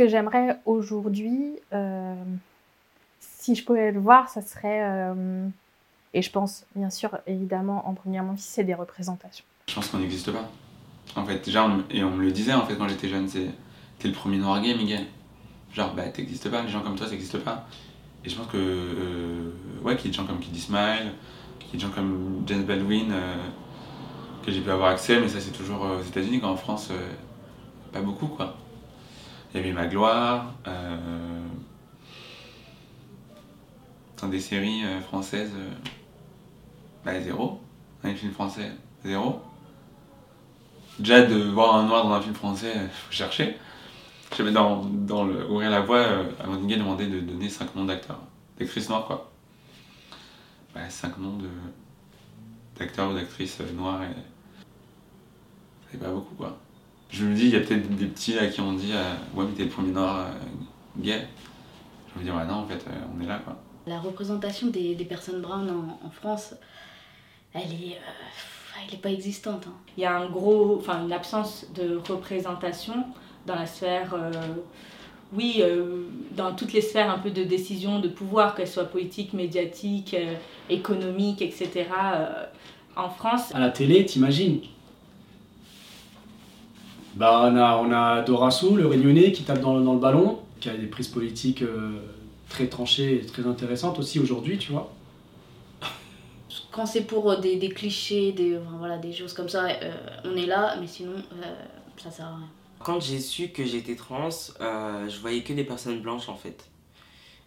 que j'aimerais aujourd'hui, euh, si je pouvais le voir, ça serait, euh, et je pense bien sûr évidemment en premièrement si c'est des représentations. Je pense qu'on n'existe pas. En fait, déjà, et on me le disait en fait quand j'étais jeune, c'est t'es le premier noir gay, Miguel. Genre, bah t'existes pas, les gens comme toi, ça n'existe pas. Et je pense que, euh, ouais, qu'il y ait des gens comme Kid Smile, qu'il y ait des gens comme James Baldwin, que j'ai pu avoir accès, mais ça c'est toujours aux États-Unis, quand en France, pas beaucoup quoi. Il y avait Magloire, euh, dans des séries euh, françaises, euh, bah zéro. Un film français, zéro. Déjà de voir un noir dans un film français, il faut chercher. J'avais dans, dans le Ouvrir la voie, euh, Amandine Gay demandait de donner 5 noms d'acteurs, d'actrices noires quoi. Bah, 5 noms de, d'acteurs ou d'actrices euh, noires et. C'est pas beaucoup quoi. Je me dis, il y a peut-être des petits à qui on dit euh, Ouais, mais t'es le premier noir euh, gay. Je me dis, ouais, non, en fait, euh, on est là quoi. La représentation des, des personnes browns en, en France, elle est, euh, elle est pas existante. hein. Il y a un gros, enfin, une absence de représentation dans la sphère, euh, oui, euh, dans toutes les sphères un peu de décision, de pouvoir, qu'elles soient politiques, médiatiques, euh, économiques, etc. euh, en France, À la télé, t'imagines? Bah, on a, on a Dorasso, le Réunionnais, qui tape dans, dans le ballon, qui a des prises politiques euh, très tranchées et très intéressantes aussi aujourd'hui, tu vois. Quand c'est pour euh, des, des clichés, des, enfin, voilà, des choses comme ça, euh, on est là, mais sinon, euh, ça sert à rien. Quand j'ai su que j'étais trans, euh, je voyais que des personnes blanches en fait.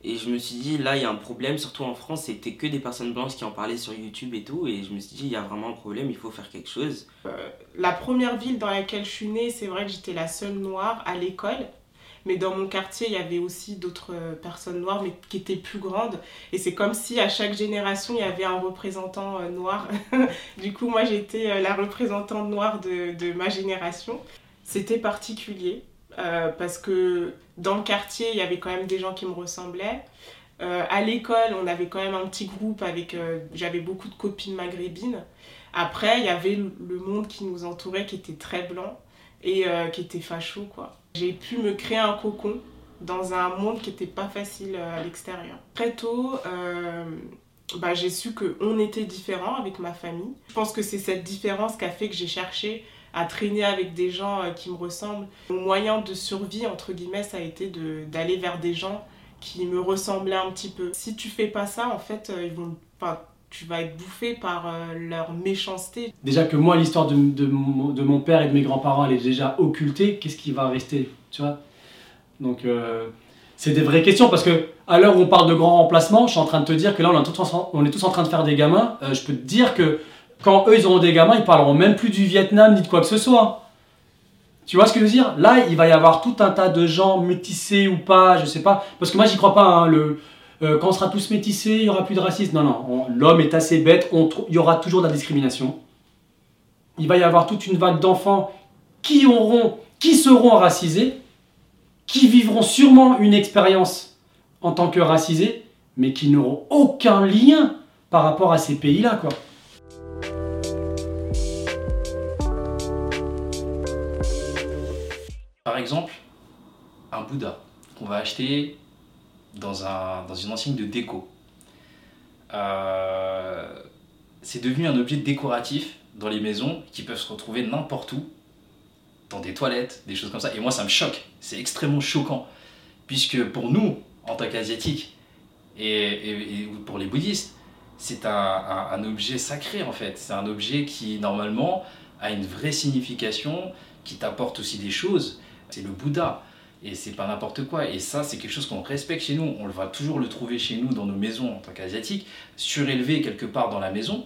Et je me suis dit, là, il y a un problème, surtout en France, c'était que des personnes blanches qui en parlaient sur YouTube et tout. Et je me suis dit, il y a vraiment un problème, il faut faire quelque chose. La première ville dans laquelle je suis née, c'est vrai que j'étais la seule noire à l'école. Mais dans mon quartier, il y avait aussi d'autres euh, personnes noires, mais qui étaient plus grandes. Et c'est comme si à chaque génération, il y avait un représentant euh, noir. du coup, moi, j'étais euh, la représentante noire de, de ma génération. C'était particulier, euh, parce que dans le quartier, il y avait quand même des gens qui me ressemblaient. Euh, à l'école, on avait quand même un petit groupe avec... euh, J'avais beaucoup de copines maghrébines. Après, il y avait le monde qui nous entourait qui était très blanc et euh, qui était facho, quoi. J'ai pu me créer un cocon dans un monde qui n'était pas facile à l'extérieur. Très tôt, bah, j'ai su qu'on était différents avec ma famille. Je pense que c'est cette différence qui a fait que j'ai cherché à traîner avec des gens euh, qui me ressemblent. Mon moyen de survie, entre guillemets, ça a été d'aller vers des gens qui me ressemblaient un petit peu. Si tu fais pas ça, en fait, euh, ils vont, tu vas être bouffé par euh, leur méchanceté. Déjà que moi, l'histoire de, de mon, père et de mes grands-parents, elle est déjà occultée, qu'est-ce qui va rester Tu vois? Donc, c'est des vraies questions parce que à l'heure où on parle de grands remplacements, je suis en train de te dire que là, on, est tous en- train de faire des gamins. Je peux te dire que quand eux, ils auront des gamins, ils parleront même plus du Vietnam ni de quoi que ce soit. Tu vois ce que je veux dire? Là, il va y avoir tout un tas de gens métissés ou pas, je sais pas. Parce que moi, j'y crois pas. hein, euh, quand on sera tous métissés, il y aura plus de racisme. Non, non. on- L'homme est assez bête. on il y aura toujours de la discrimination. Il va y avoir toute une vague d'enfants qui auront, qui seront racisés, qui vivront sûrement une expérience en tant que racisés, mais qui n'auront aucun lien par rapport à ces pays-là, quoi. Par exemple, un Bouddha qu'on va acheter dans, un, dans une enseigne de déco. Euh, c'est devenu un objet décoratif dans les maisons qui peuvent se retrouver n'importe où, dans des toilettes, des choses comme ça. Et moi, ça me choque. C'est extrêmement choquant. Puisque pour nous, en tant qu'Asiatiques, et, pour les bouddhistes, c'est un objet sacré en fait. C'est un objet qui, normalement, a une vraie signification, qui t'apporte aussi des choses. C'est le Bouddha. Et c'est pas n'importe quoi. Et ça, c'est quelque chose qu'on respecte chez nous. On va toujours le trouver chez nous dans nos maisons en tant qu'Asiatiques, surélevé quelque part dans la maison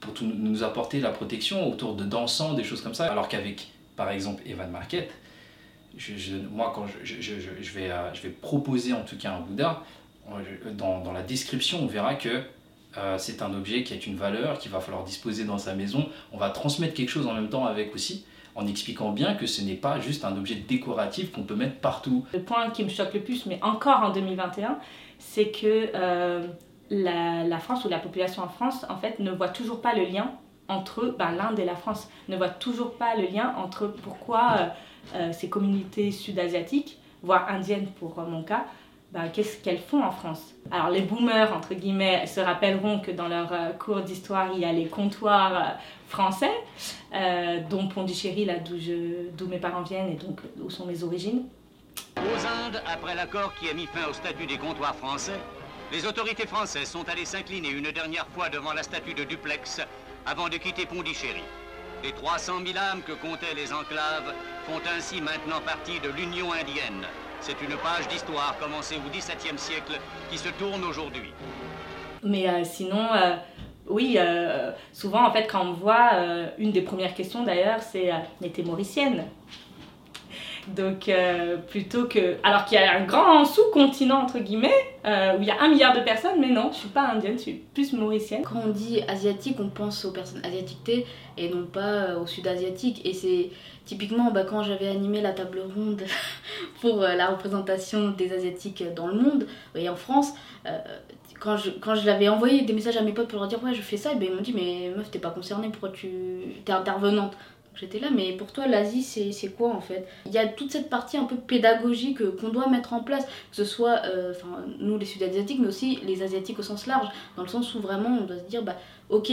pour nous apporter la protection autour de dansants, des choses comme ça. Alors qu'avec, par exemple, Evan Market, je, je- moi, quand euh, je vais proposer en tout cas un Bouddha, dans la description, on verra que euh, c'est un objet qui a une valeur, qu'il va falloir disposer dans sa maison. On va transmettre quelque chose en même temps avec aussi, en expliquant bien que ce n'est pas juste un objet décoratif qu'on peut mettre partout. Le point qui me choque le plus, mais encore en 2021, c'est que euh, la, France ou la population en France, en fait, ne voit toujours pas le lien entre ben, l'Inde et la France, ne voit toujours pas le lien entre pourquoi euh, euh, ces communautés sud-asiatiques voire indiennes pour mon cas, bah, qu'est-ce qu'elles font en France? Alors les boomers, entre guillemets, se rappelleront que dans leur euh, cours d'histoire, il y a les comptoirs euh, français, euh, dont Pondichéry, là d'où mes parents viennent et donc où sont mes origines. Aux Indes, après l'accord qui a mis fin au statut des comptoirs français, les autorités françaises sont allées s'incliner une dernière fois devant la statue de Duplex avant de quitter Pondichéry. Les 300 000 âmes que comptaient les enclaves font ainsi maintenant partie de l'Union indienne. C'est une page d'histoire commencée au XVIIe siècle qui se tourne aujourd'hui. Mais euh, sinon, euh, oui, euh, souvent en fait quand on me voit, une des premières questions d'ailleurs c'est Mais t'es mauricienne? Donc, plutôt que. Alors qu'il y a un grand sous-continent, entre guillemets, où il y a un milliard de personnes, mais non, je suis pas indienne, je suis plus mauricienne. Quand on dit asiatique, on pense aux personnes asiatiques et non pas aux sud-asiatiques. Et c'est Typiquement, bah, quand j'avais animé la table ronde pour euh, la représentation des Asiatiques dans le monde et en France, euh, quand je, quand je l'avais envoyé des messages à mes potes pour leur dire ouais je fais ça, ben, ils m'ont dit mais meuf t'es pas concernée, pourquoi tu es intervenante? J'étais là, mais pour toi, l'Asie, c'est quoi en fait? Il y a toute cette partie un peu pédagogique qu'on doit mettre en place, que ce soit euh, nous les Sud-Asiatiques, mais aussi les Asiatiques au sens large, dans le sens où vraiment on doit se dire, bah ok,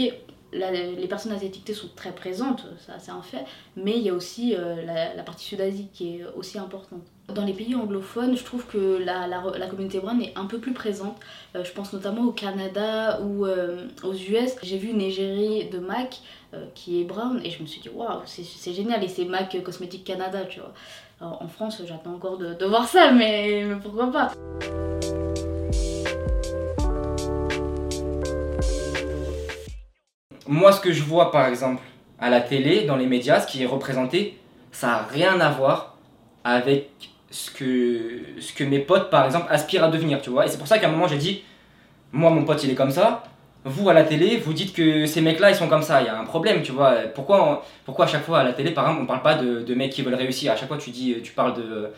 les personnes asiatiques sont très présentes, ça c'est un fait, mais il y a aussi euh, la, partie Sud-Asie qui est aussi importante. Dans les pays anglophones, je trouve que la, la, communauté brown est un peu plus présente. Euh, je pense notamment au Canada ou euh, aux US. J'ai vu une égérie de MAC qui est brown et je me suis dit waouh, c'est génial et c'est MAC Cosmétique Canada, tu vois. en France, j'attends encore de, de, voir ça, mais pourquoi pas. moi, ce que je vois par exemple à la télé, dans les médias, ce qui est représenté, ça n'a rien à voir avec ce que, ce que mes potes par exemple aspirent à devenir, tu vois. Et c'est pour ça qu'à un moment j'ai dit, moi mon pote il est comme ça, vous à la télé, vous dites que ces mecs-là ils sont comme ça, il y a un problème, tu vois. Pourquoi, pourquoi à chaque fois à la télé, par exemple, on parle pas de, mecs qui veulent réussir? À chaque fois tu dis, tu parles de,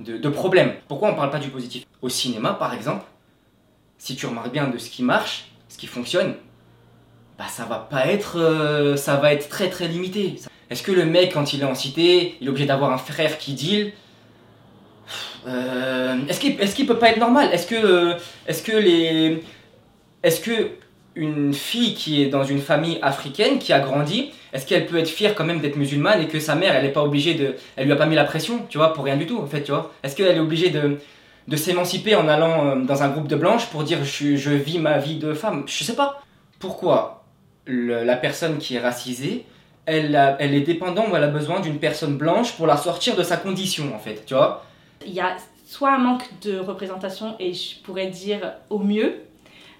de, de problèmes. Pourquoi on parle pas du positif? Au cinéma, par exemple, si tu remarques bien de ce qui marche, ce qui fonctionne, bah ça va pas être euh, ça va être très très limité. Est-ce que le mec quand il est en cité, il est obligé d'avoir un frère qui deal? Euh, Est-ce qu'il est qu'il peut pas être normal? Est-ce que euh, est-ce que les est-ce que une fille qui est dans une famille africaine qui a grandi, est-ce qu'elle peut être fière quand même d'être musulmane et que sa mère elle est pas obligée de elle lui a pas mis la pression, tu vois, pour rien du tout en fait, tu vois? Est-ce qu'elle est obligée de de s'émanciper en allant dans un groupe de blanches pour dire je, je vis ma vie de femme? Je sais pas. Pourquoi la personne qui est racisée, elle, elle est dépendante ou elle a besoin d'une personne blanche pour la sortir de sa condition, en fait, tu vois? Il y a soit un manque de représentation, et je pourrais dire au mieux,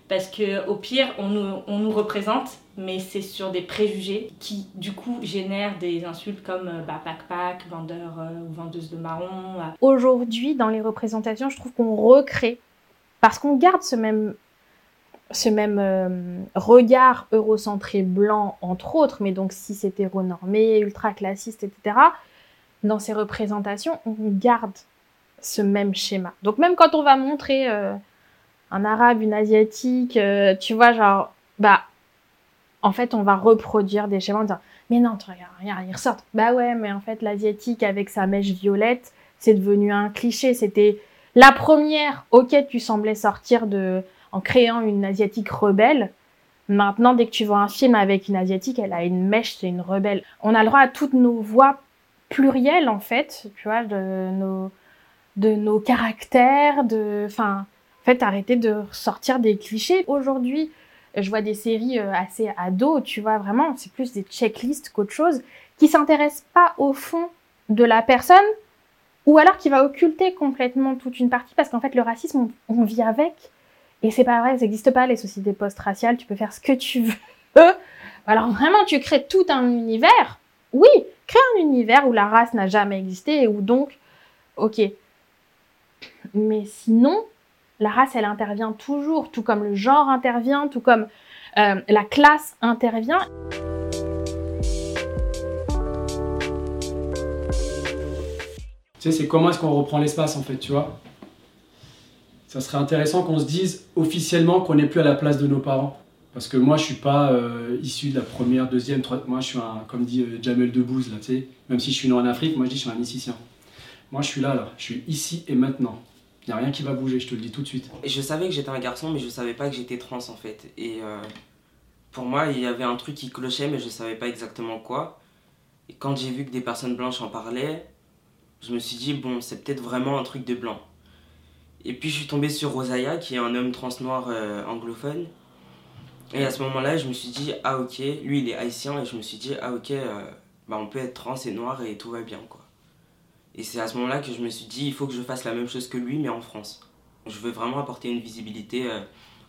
parce que au pire, on nous, on nous représente, mais c'est sur des préjugés qui, du coup, génèrent des insultes comme euh, bah, pack vendeur euh, ou vendeuse de marron. Euh. Aujourd'hui, dans les représentations, je trouve qu'on recrée, parce qu'on garde ce même ce même regard eurocentré blanc, entre autres, mais donc si c'est hétéronormé, ultra classiste, etc., dans ces représentations, on garde ce même schéma. Donc même quand on va montrer euh, un arabe, une asiatique, euh, tu vois, genre, bah, en fait, on va reproduire des schémas en disant, mais non, tu regardes, regarde, ils ressortent. Bah ouais, mais en fait, l'asiatique avec sa mèche violette, c'est devenu un cliché. C'était la première, ok, tu semblais sortir de en créant une asiatique rebelle. Maintenant, dès que tu vois un film avec une asiatique, elle a une mèche, c'est une rebelle. On a le droit à toutes nos voix plurielles, en fait, tu vois, de nos, de nos caractères, de, enfin, en fait, arrêter de sortir des clichés. Aujourd'hui, je vois des séries euh, assez ados, tu vois, vraiment, c'est plus des checklists qu'autre chose, qui s'intéressent pas au fond de la personne, ou alors qui va occulter complètement toute une partie, parce qu'en fait, le racisme, on vit avec, et c'est pas vrai, ça n'existe pas les sociétés post-raciales, tu peux faire ce que tu veux. Alors vraiment, tu crées tout un univers. Oui, crée un univers où la race n'a jamais existé et où donc, ok. Mais sinon, la race, elle intervient toujours, tout comme le genre intervient, tout comme euh, la classe intervient. Tu sais, c'est comment est-ce qu'on reprend l'espace en fait, tu vois? Ça serait intéressant qu'on se dise officiellement qu'on n'est plus à la place de nos parents. Parce que moi, je suis pas euh, issu de la première, deuxième, troisième. Moi, je suis un, comme dit euh, Jamel Debbouze, là, tu sais. Même si je suis né en Afrique, moi, je dis je suis un Mississien. Moi, je suis là, là. Je suis ici et maintenant. Il n'y a rien qui va bouger, je te le dis tout de suite. Je savais que j'étais un garçon, mais je savais pas que j'étais trans en fait. Et euh, pour moi, il y avait un truc qui clochait, mais je savais pas exactement quoi. Et quand j'ai vu que des personnes blanches en parlaient, je me suis dit, bon, c'est peut-être vraiment un truc de blanc. Et puis je suis tombé sur Rosaya, qui est un homme trans noir euh, anglophone. Et à ce moment-là, je me suis dit, ah ok, lui il est haïtien, et je me suis dit, ah ok, euh, bah, on peut être trans et noir et tout va bien quoi. Et c'est à ce moment-là que je me suis dit, il faut que je fasse la même chose que lui, mais en France. Je veux vraiment apporter une visibilité euh,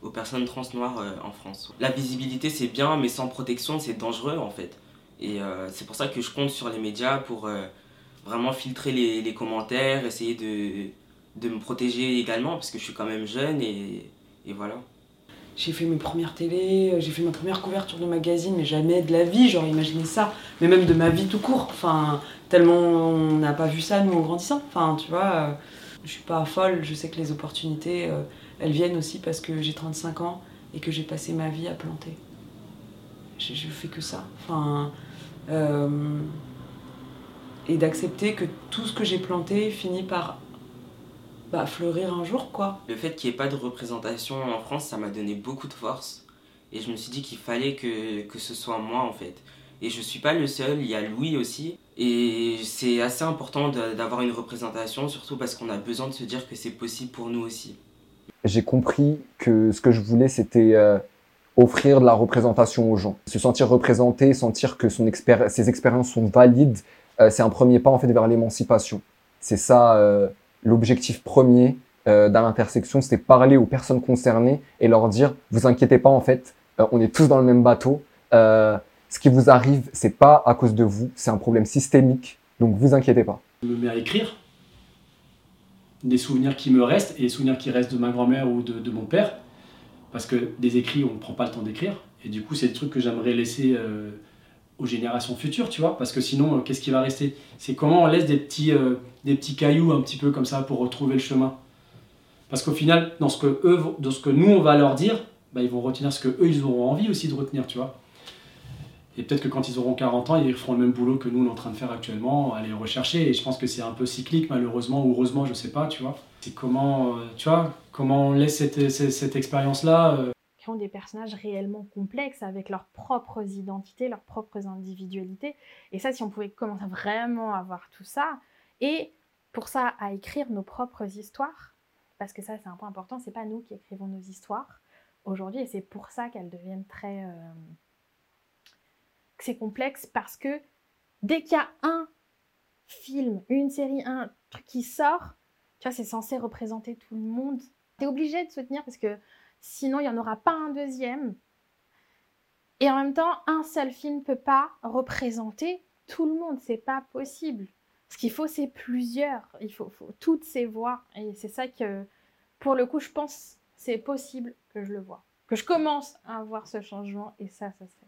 aux personnes trans noires euh, en France. La visibilité, c'est bien, mais sans protection, c'est dangereux en fait. Et euh, c'est pour ça que je compte sur les médias pour vraiment filtrer les, les, commentaires, essayer de, de me protéger également, parce que je suis quand même jeune et, et voilà. J'ai fait mes premières télés, j'ai fait ma première couverture de magazine, mais jamais de la vie, j'aurais imaginé ça. Mais même de ma vie tout court. Enfin, tellement on n'a pas vu ça, nous, en grandissant. Enfin, tu vois, je suis pas folle, je sais que les opportunités, elles viennent aussi parce que j'ai 35 ans et que j'ai passé ma vie à planter. Je, je fais que ça. Enfin, euh, et d'accepter que tout ce que j'ai planté finit par bah, fleurir un jour, quoi. Le fait qu'il n'y ait pas de représentation en France, ça m'a donné beaucoup de force. Et je me suis dit qu'il fallait que, que ce soit moi, en fait. Et je suis pas le seul, il y a Louis aussi. Et c'est assez important d'avoir une représentation, surtout parce qu'on a besoin de se dire que c'est possible pour nous aussi. J'ai compris que ce que je voulais, c'était euh, offrir de la représentation aux gens. Se sentir représenté, sentir que son expéri ses expériences sont valides, euh, c'est un premier pas en fait vers l'émancipation. C'est ça euh, l'objectif premier euh, dans l'intersection, c'était parler aux personnes concernées et leur dire, vous inquiétez pas en fait, euh, on est tous dans le même bateau. Euh, ce qui vous arrive, c'est pas à cause de vous, c'est un problème systémique. Donc vous inquiétez pas. Je me mets à écrire des souvenirs qui me restent et des souvenirs qui restent de ma grand-mère ou de, de, mon père. Parce que des écrits, on ne prend pas le temps d'écrire. Et du coup, c'est des trucs que j'aimerais laisser aux générations futures, tu vois. Parce que sinon, euh, qu'est-ce qui va rester? C'est comment on laisse des petits, euh, des petits cailloux un petit peu comme ça pour retrouver le chemin? Parce qu'au final, dans ce que, eux, dans ce que nous, on va leur dire, bah, ils vont retenir ce que eux, ils auront envie aussi de retenir, tu vois. Et peut-être que quand ils auront 40 ans, ils feront le même boulot que nous, on est en train de faire actuellement, aller rechercher. Et je pense que c'est un peu cyclique, malheureusement, ou heureusement, je sais pas, tu vois. C'est comment, tu vois, comment on laisse cette, cette, expérience-là. Euh... Des personnages réellement complexes, avec leurs propres identités, leurs propres individualités. Et ça, si on pouvait commencer vraiment à voir tout ça, et pour ça, à écrire nos propres histoires, parce que ça, c'est un point important, c'est pas nous qui écrivons nos histoires aujourd'hui, et c'est pour ça qu'elles deviennent très... Euh c'est complexe parce que dès qu'il y a un film, une série, un truc qui sort, tu vois, c'est censé représenter tout le monde. Tu es obligé de soutenir parce que sinon, il n'y en aura pas un deuxième. Et en même temps, un seul film ne peut pas représenter tout le monde. C'est pas possible. Ce qu'il faut, c'est plusieurs. Il faut, toutes ces voix. Et c'est ça que, pour le coup, je pense c'est possible que je le vois. Que je commence à voir ce changement. Et ça, ça serait